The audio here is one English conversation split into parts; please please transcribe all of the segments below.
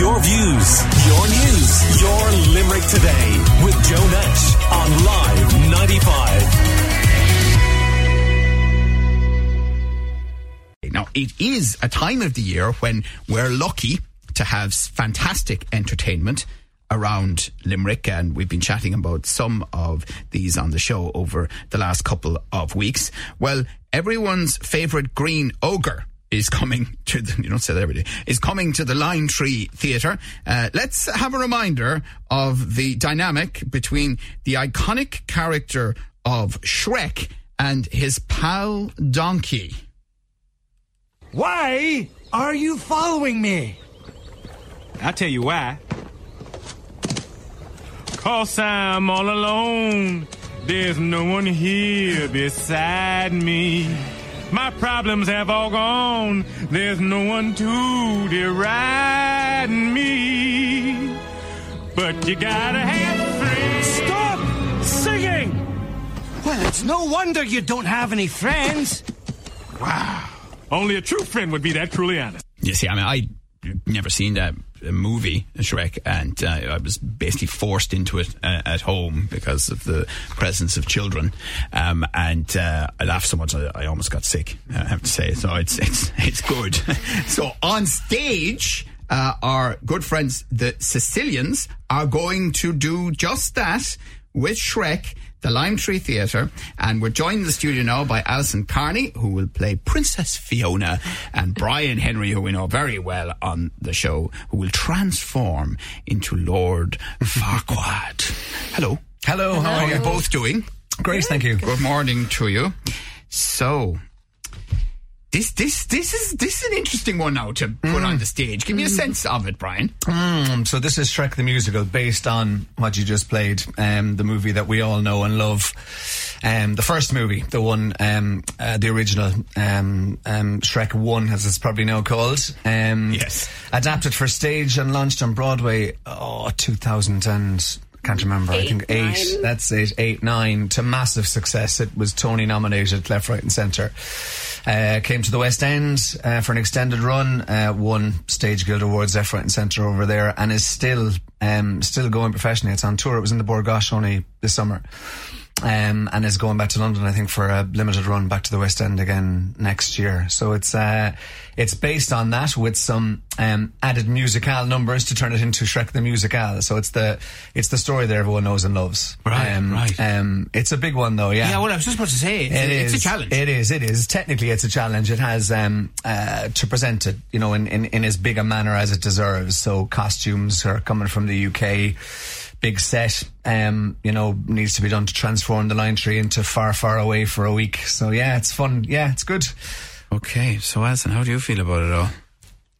Your views, your news, your Limerick today with Joe Nash on Live 95. Now, it is a time of the year when we're lucky to have fantastic entertainment around Limerick, and we've been chatting about some of these on the show over the last couple of weeks. Well, everyone's favourite green ogre is coming to the, you don't say that every day, is coming to the Lime Tree Theatre. Uh, let's have a reminder of the dynamic between the iconic character of Shrek and his pal Donkey. Why are you following me? I'll tell you why. Cause I'm all alone. There's no one here beside me. My problems have all gone. There's no one to deride me. But you gotta have friends. Stop singing! Well, it's no wonder you don't have any friends. Wow. Only a true friend would be that truly honest. You see, I mean, I never seen that movie Shrek, and uh, I was basically forced into it uh, at home because of the presence of children. Um, and uh, I laughed so much I, I, almost got sick. I have to say, so it's it's it's good. so on stage. Uh, our good friends, the Cecilians, are going to do just that with Shrek the Lime Tree Theatre, and we're joined in the studio now by Alison Kearney, who will play Princess Fiona, and Brian Henry, who we know very well on the show, who will transform into Lord Farquaad. Hello. Hello, how are you both doing? Great, thank you. Good morning to you. So, this this this is this is an interesting one now to put on the stage. Give me a sense of it, Brian. Mm, so this is Shrek the Musical, based on what you just played, um, the movie that we all know and love. Um, the first movie, the one, um, uh, the original, um, um, Shrek 1, as it's probably now called. Um, Yes. Adapted for stage and launched on Broadway, oh, 2000 and... Can't remember. I think eight. nine. That's it. Eight, nine to massive success. It was Tony nominated, left, right, and centre. Uh, came to the West End uh, for an extended run. Uh, won Stage Guild Awards, left, right, and centre over there, and is still um, still going professionally. It's on tour. It was in the Bord Gáis only this summer. Um, and is going back to London, I think, for a limited run back to the West End again next year. So it's uh, it's based on that with some um, added musical numbers to turn it into Shrek the Musical. So it's the it's the story that everyone knows and loves. Right, um, right. Um, it's a big one though. Yeah. Yeah, well, I was just about to say it's, It it's is. a challenge. It is. It is. Technically, it's a challenge. It has um, uh, to present it, you know, in, in, in as big a manner as it deserves. So costumes are coming from the UK. Big set, um, you know, needs to be done to transform the Lime Tree into far, far away for a week. So yeah, it's fun. Yeah, it's good. Okay, so Alison, how do you feel about it all?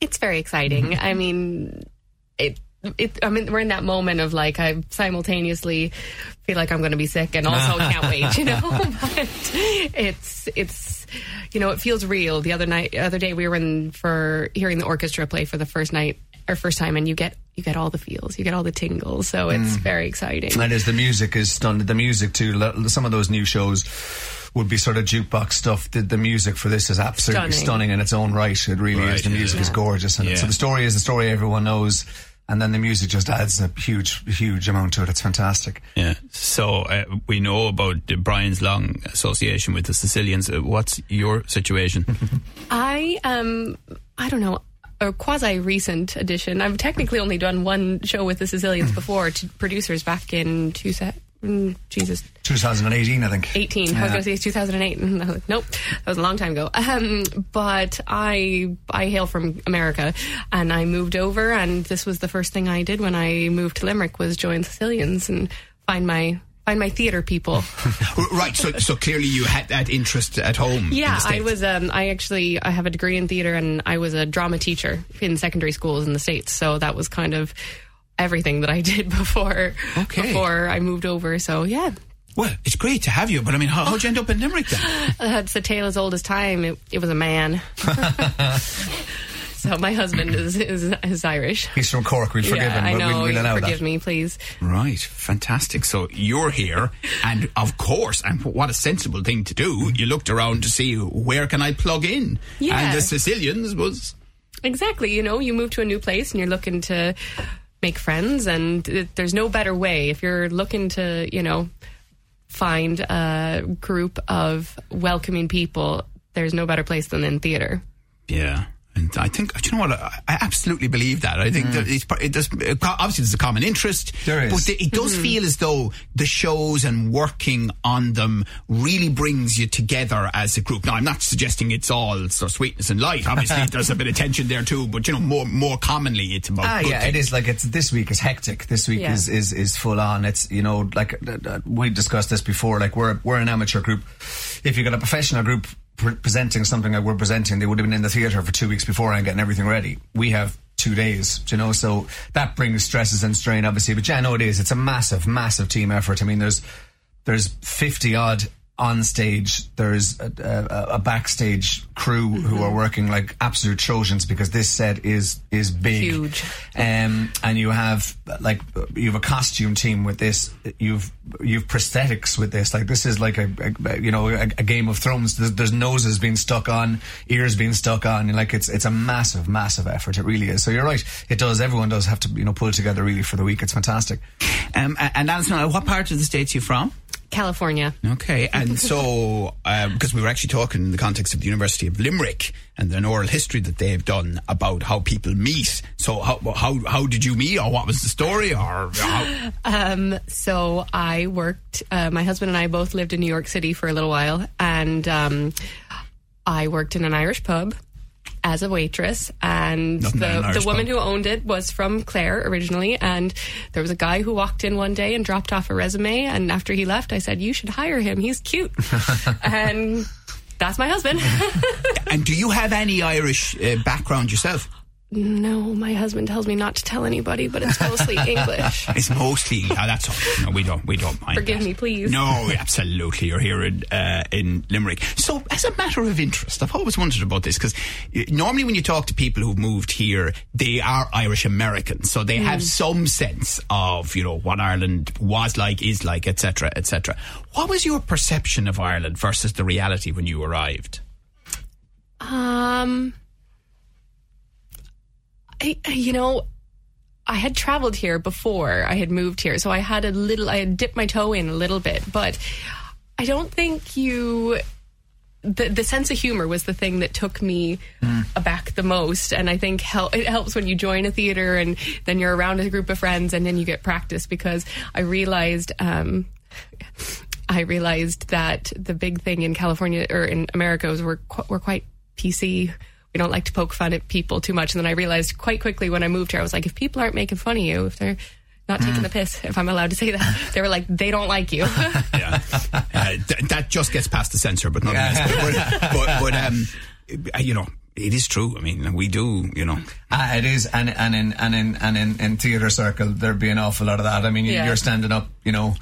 It's very exciting. I mean, it. It, I mean, we're in that moment of like I simultaneously feel like I'm going to be sick and also can't wait, you know. but it's it's you know it feels real. The other night, other day, we were in for hearing the orchestra play for the first night or first time, and you get you get all the feels, you get all the tingles. So it's very exciting. And as the music is stunning, the music too. Some of those new shows would be sort of jukebox stuff. The, the music for this is absolutely Stunning. stunning in its own right. It really Right, is. The music yeah. is gorgeous, and Yeah. so the story is the story everyone knows. And then the music just adds a huge, huge amount to it. It's fantastic. Yeah. So uh, we know about Brian's long association with the Cecilians. Uh, what's your situation? I um I don't know a quasi recent addition. I've technically only done one show with the Cecilians before to producers back in two se- mm, Jesus 2018, I think. 18. I was Yeah. going to say it's 2008. And I was like, nope, that was a long time ago. Um, but I I hail from America, and I moved over, and this was the first thing I did when I moved to Limerick was join Cecilians and find my find my theater people. right. So, so clearly you had that interest at home. Yeah, I was. Um, I actually I have a degree in theater, and I was a drama teacher in secondary schools in the states. So that was kind of everything that I did before Okay. before I moved over. So yeah, Well, it's great to have you, but I mean, how, how'd you end up in Limerick then? that's the tale as old as time. It, it was a man. So my husband is, is is Irish. He's from Cork. We'll forgive yeah, him, I know. we'll, we'll allow forgive that. me, please. Right, fantastic. So you're here, and of course, and what a sensible thing to do. You looked around to see where can I plug in, Yeah. and the Cecilians was Exactly. You know, you move to a new place and you're looking to make friends, and it, there's no better way if you're looking to, you know, find a group of welcoming people. There's no better place than in theater. Yeah. And I think, do you know what? I, I absolutely believe that. I think that it's, it does, obviously there's a common interest. There is. But the- it does feel as though the shows and working on them really brings you together as a group. Now, I'm not suggesting it's all sort of sweetness and light. Obviously, there's a bit of tension there too. But, you know, more, more commonly, it's about Ah, good yeah, it things. is like it's this week is hectic. This week Yeah. is, is is full on. It's you know like uh, uh, we discussed this before. Like we're we're an amateur group. If you've got a professional group pre- presenting something like we're presenting, they would have been in the theatre for two weeks before and getting everything ready. We have two days, you know, so that brings stresses and strain, obviously. But yeah, no, it is. It's a massive, massive team effort. I mean, there's there's fifty odd on stage. There's a, a, a backstage crew who are working like absolute trojans because this set is is big, Huge. um, and you have like you have a costume team with this. You've you've prosthetics with this. Like this is like a, a you know a, a Game of Thrones. There's, there's noses being stuck on, ears being stuck on. and, Like it's it's a massive massive effort. It really is. So you're right. It does. Everyone does have to you know pull together really for the week. It's fantastic. Um, and Alison, what part of the States are you from? California. Okay, and so um, because we were actually talking in the context of the University of Limerick and an oral history that they've done about how people meet. So how how how did you meet, or what was the story, or how, Um, so I worked. Uh, my husband and I both lived in New York City for a little while, and um, I worked in an Irish pub as a waitress. And Nothing the the woman pub. who owned it was from Clare originally, and there was a guy who walked in one day and dropped off a resume. And after he left, I said, "You should hire him. He's cute." and that's my husband. and do you have any Irish uh, background yourself? No, my husband tells me not to tell anybody, but it's mostly English. It's mostly uh, that's all. No, we don't we don't mind. Forgive that. me, please. No, absolutely. You're here in uh, in Limerick. So, as a matter of interest, I've always wondered about this because normally when you talk to people who've moved here, they are Irish Americans, so they have some sense of you know what Ireland was like, is like, etc., etc. What was your perception of Ireland versus the reality when you arrived? Um, I, you know, I had traveled here before I had moved here, so I had a little, I had dipped my toe in a little bit, but I don't think you. The, the sense of humor was the thing that took me aback the most, and I think hel- it helps when you join a theater and then you're around a group of friends and then you get practice because I realized um, I realized that the big thing in California or in America was we're qu- we're quite PC. We don't like to poke fun at people too much. And then I realized quite quickly when I moved here, I was like, if people aren't making fun of you, if they're not taking the piss, if I'm allowed to say that, they were like, they don't like you. Yeah, uh, th- that just gets past the censor, but not but, but, but um, you know, it is true. I mean, we do. You know, Ah, it is, and and in and in and in, in theatre circle, there'd be an awful lot of that. I mean, Yeah. you're standing up, you know,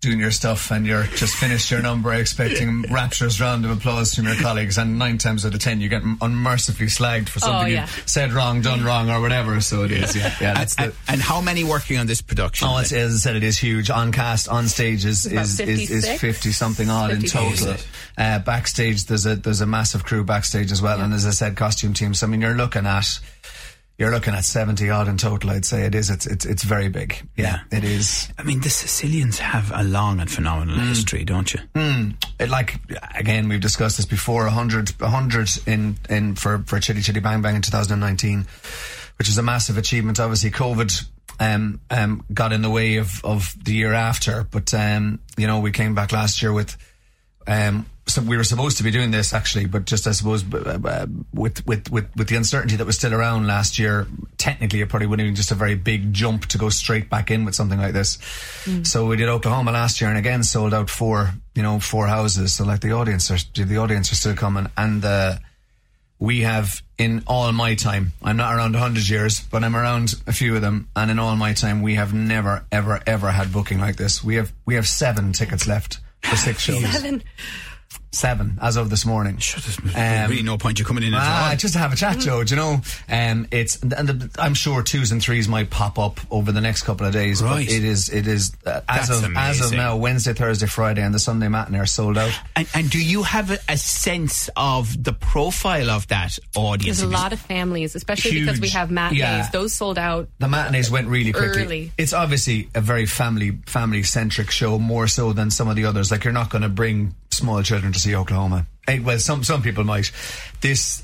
doing your stuff, and you're just finished your number, expecting rapturous round of applause from your colleagues, and nine times out of ten, you get unmercifully slagged for something Oh, yeah. you said wrong, done wrong, or whatever. So it is, yeah, yeah. That's and, the. and how many working on this production? Oh, it's, as I said, it is huge. On cast, on stage is is, is, is fifty something odd in total. Uh, backstage, there's a there's a massive crew backstage as well, and as I said, costume teams. I mean, you're looking at you're looking at seventy odd in total. I'd say it is. It's it's it's very big. Yeah, it is. I mean, the Cecilians have a long and phenomenal Hmm. history, don't you? It, like again, we've discussed this before. Hundred, hundred in in for for Chitty Chitty Bang Bang in 2019, which is a massive achievement. Obviously, COVID um um got in the way of of the year after, but um you know we came back last year with um. So we were supposed to be doing this actually, but just I suppose uh, with with with with the uncertainty that was still around last year, technically it probably would have been just a very big jump to go straight back in with something like this. So we did Oklahoma last year, and again sold out four, you know, four houses. So like the audience are the audience are still coming, and uh, we have in all my time. I'm not around hundred years, but I'm around a few of them, and in all my time, we have never, ever, ever had booking like this. We have we have seven tickets left for six shows. Seven. Seven as of this morning. There's really no point you coming in Ah, all. just to have a chat, Joe. Do you know? Um, it's and the, I'm sure twos and threes might pop up over the next couple of days. Right. But it is it is uh, as That's of as of now Wednesday, Thursday, Friday, and the Sunday matinee are sold out. And, and do you have a, a sense of the profile of that audience? There's a lot of families, especially because we have matinees. Yeah. Those sold out. The matinees went really quickly. Early. It's obviously a very family family centric show, more so than some of the others. Like you're not going to bring small children to see Oklahoma. Eh, well, some some people might. This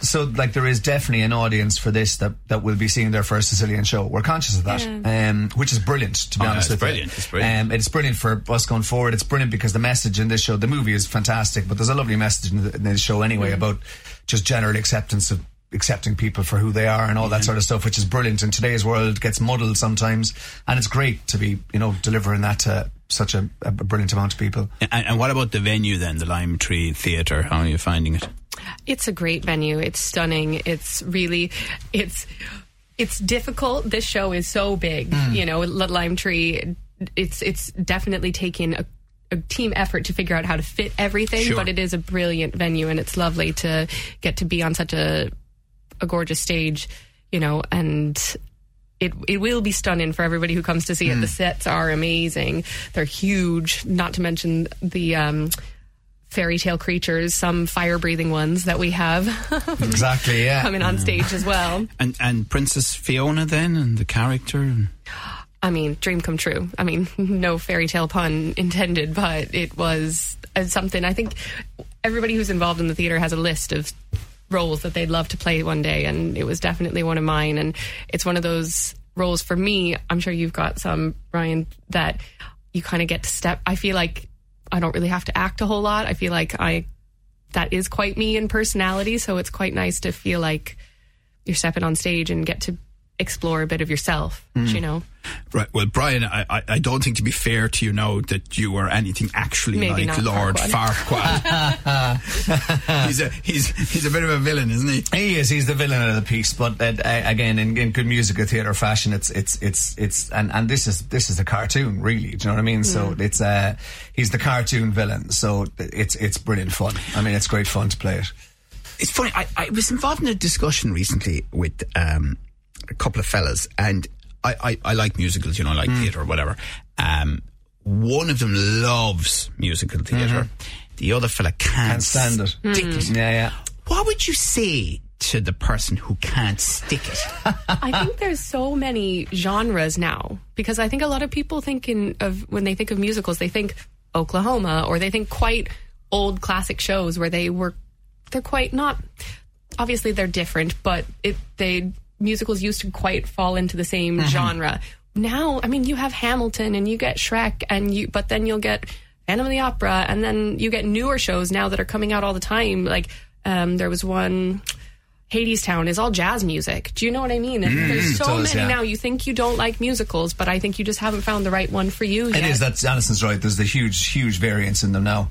so like there is definitely an audience for this that that will be seeing their first Cecilian show. We're conscious of that, um, which is brilliant. To be Oh, honest it's with brilliant, you, it's brilliant. Um, it's brilliant for us going forward. It's brilliant because the message in this show, the movie is fantastic, but there's a lovely message in, the, in this show anyway about just general acceptance of accepting people for who they are and all that sort of stuff, which is brilliant. In today's world, gets muddled sometimes, and it's great to be, you know, delivering that to such a, a brilliant amount of people. And, and what about the venue then, the Lime Tree Theatre? How are you finding it? It's a great venue. It's stunning. It's really, it's, it's difficult. This show is so big. Mm. You know, Lime Tree. It's it's definitely taken a, a team effort to figure out how to fit everything. Sure. But it is a brilliant venue, and it's lovely to get to be on such a a gorgeous stage. You know, and it it will be stunning for everybody who comes to see it. The sets are amazing. They're huge. Not to mention the um, fairy tale creatures, some fire breathing ones that we have Exactly, yeah. coming on stage as well. And and Princess Fiona then, and the character. And I mean, dream come true. I mean, no fairy tale pun intended, but it was uh, something. I think everybody who's involved in the theater has a list of roles that they'd love to play one day, and it was definitely one of mine. And it's one of those roles for me. I'm sure you've got some, Brian, that you kind of get to step. I feel like I don't really have to act a whole lot. I feel like I that is quite me in personality, so it's quite nice to feel like you're stepping on stage and get to explore a bit of yourself. You know. Right. Well, Brian, I, I, I don't think to be fair to you now that you are anything actually Maybe like Lord Farquaad. Farquaad. he's a he's he's a bit of a villain, isn't he? He is. He's the villain of the piece. But uh, uh, again, in, in good musical theatre fashion, it's it's it's it's and, and this is this is a cartoon, really. Do you know what I mean? So it's uh he's the cartoon villain. So it's it's brilliant fun. I mean, it's great fun to play it. It's funny. I, I was involved in a discussion recently with um, a couple of fellas, and I, I, I like musicals, you know, I like hmm. theatre or whatever. Um, one of them loves musical theater mm-hmm. The other fella can't, Can't stand it. Stick it. Hmm. Yeah, yeah. What would you say to the person who can't stick it? I think there's so many genres now because I think a lot of people thinking of when they think of musicals, they think Oklahoma or they think quite old classic shows where they were they're quite not obviously they're different, but it they musicals used to quite fall into the same genre. Now, I mean, you have Hamilton and you get Shrek and you but then you'll get Phantom of the Opera and then you get newer shows now that are coming out all the time. Like um, there was one Hadestown is all jazz music. Do you know what I mean? And there's so does, many yeah. now. You think you don't like musicals, but I think you just haven't found the right one for you It yet. is. That's Alison's right. There's the huge, huge variance in them now.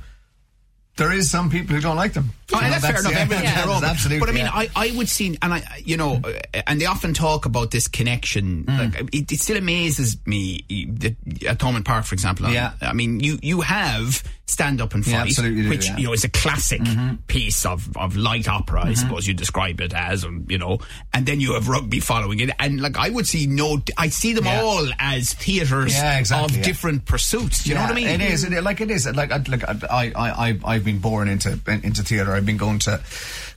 There is some people who don't like them. Oh, know, that's fair enough. yeah, Everyone's yeah, their own. Absolutely. But I mean, yeah. I, I would see, and I, you know, uh, and they often talk about this connection. Mm. Like, it, it still amazes me that at Thomond Park, for example. Yeah. I mean, you you have stand up and fight, Yeah, which yeah. you know is a classic piece of, of light opera, Mm-hmm. I suppose you describe it as, you know. And then you have rugby following it, and like I would see no, I see them Yeah. all as theatres exactly, of different pursuits. Do you know what I mean? It is. It, like it is. Like like I, I, I, I've been born into into theatre. I've been going to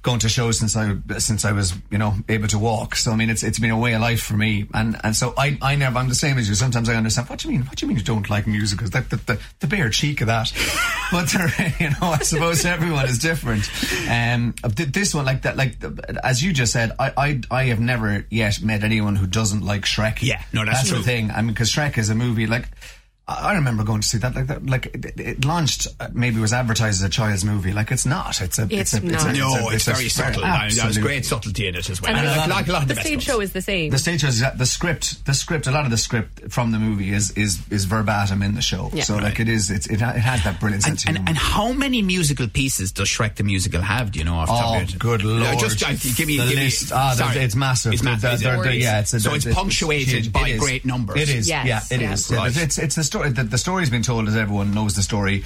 going to shows since I since I was you know able to walk. So I mean, it's it's been a way of life for me. And and so I, I never. I'm the same as you. Sometimes I understand. What do you mean? What do you mean you don't like musicals? That the, the, the bare cheek of that. but you know, I suppose everyone is different. Um, this one like that, like as you just said, I, I I have never yet met anyone who doesn't like Shrek. Yeah, no, that's the true. thing. I mean, because Shrek is a movie like. I I remember going to see that like that like it, it launched uh, maybe was advertised as a child's movie like it's not it's a It's a, not. a, No, a- it's, a very subtle. absolute- There's great subtlety in it as well. And I the- like, like a lot of the, the stage show is the same. the stage shows the script the script a lot of the script from the movie is is is verbatim in the show Yeah. so like it is it's, it, it has that brilliant And, sense of and, humor. and how many musical pieces does Shrek the musical have? Do you know? Off the top Oh, of your head? good Yeah, lord! Just uh, give me, the give me. list. Ah, there's- sorry. it's massive. It's massive. They're- they're- they're- yeah, it's a- so it's it's- punctuated by great numbers. It is. Yeah, it yeah. is. Right. It's it's it's the story. The, the story's been told as everyone knows the story.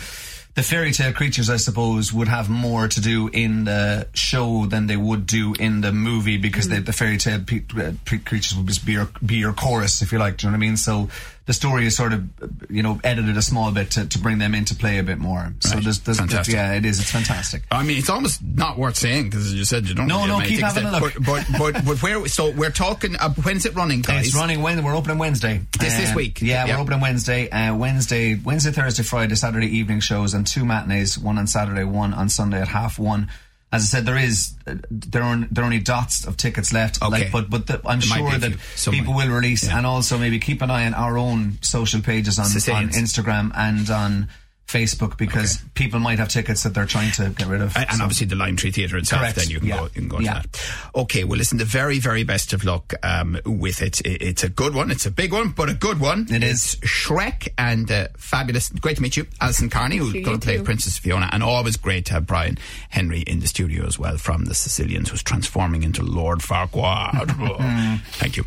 the fairy tale creatures, I suppose, would have more to do in the show than they would do in the movie because they, the fairy tale pe- uh, pe- creatures would just be your, be your chorus, if you like. Do you know what I mean? So the story is sort of, you know, edited a small bit to, to bring them into play a bit more. So Right. there's, there's, Fantastic. yeah, it is. It's fantastic. I mean, it's almost not worth saying because as you said, you don't. No, really no, keep having a look. But, but, but, but where? So we're talking. Uh, when's it running, guys? It's running Wednesday. We're opening Wednesday. This- this Um, week? Yeah, Yeah. we're opening Wednesday. Uh, Wednesday, Wednesday, Thursday, Friday, Saturday evening shows, and two matinees. One on Saturday, one on Sunday at half one. As I said, there is there are there are only dots of tickets left. Okay. Like, but but the, I'm be sure that few people will release, Yeah. and also maybe keep an eye on our own social pages on, on Instagram and on Facebook because people might have tickets that they're trying to get rid of. And and So- obviously the Lime Tree Theatre itself, Correct. then you can Yeah. go, you can go Yeah. to that. Okay, well listen, the very, very best of luck um, with it. It's a good one. It's a big one, but a good one. It It's Shrek and uh, fabulous. Great to meet you, Alison Kearney, who's going to play too. Princess Fiona. And always great to have Brian Henry in the studio as well from The Cecilians, who's transforming into Lord Farquaad. Thank you.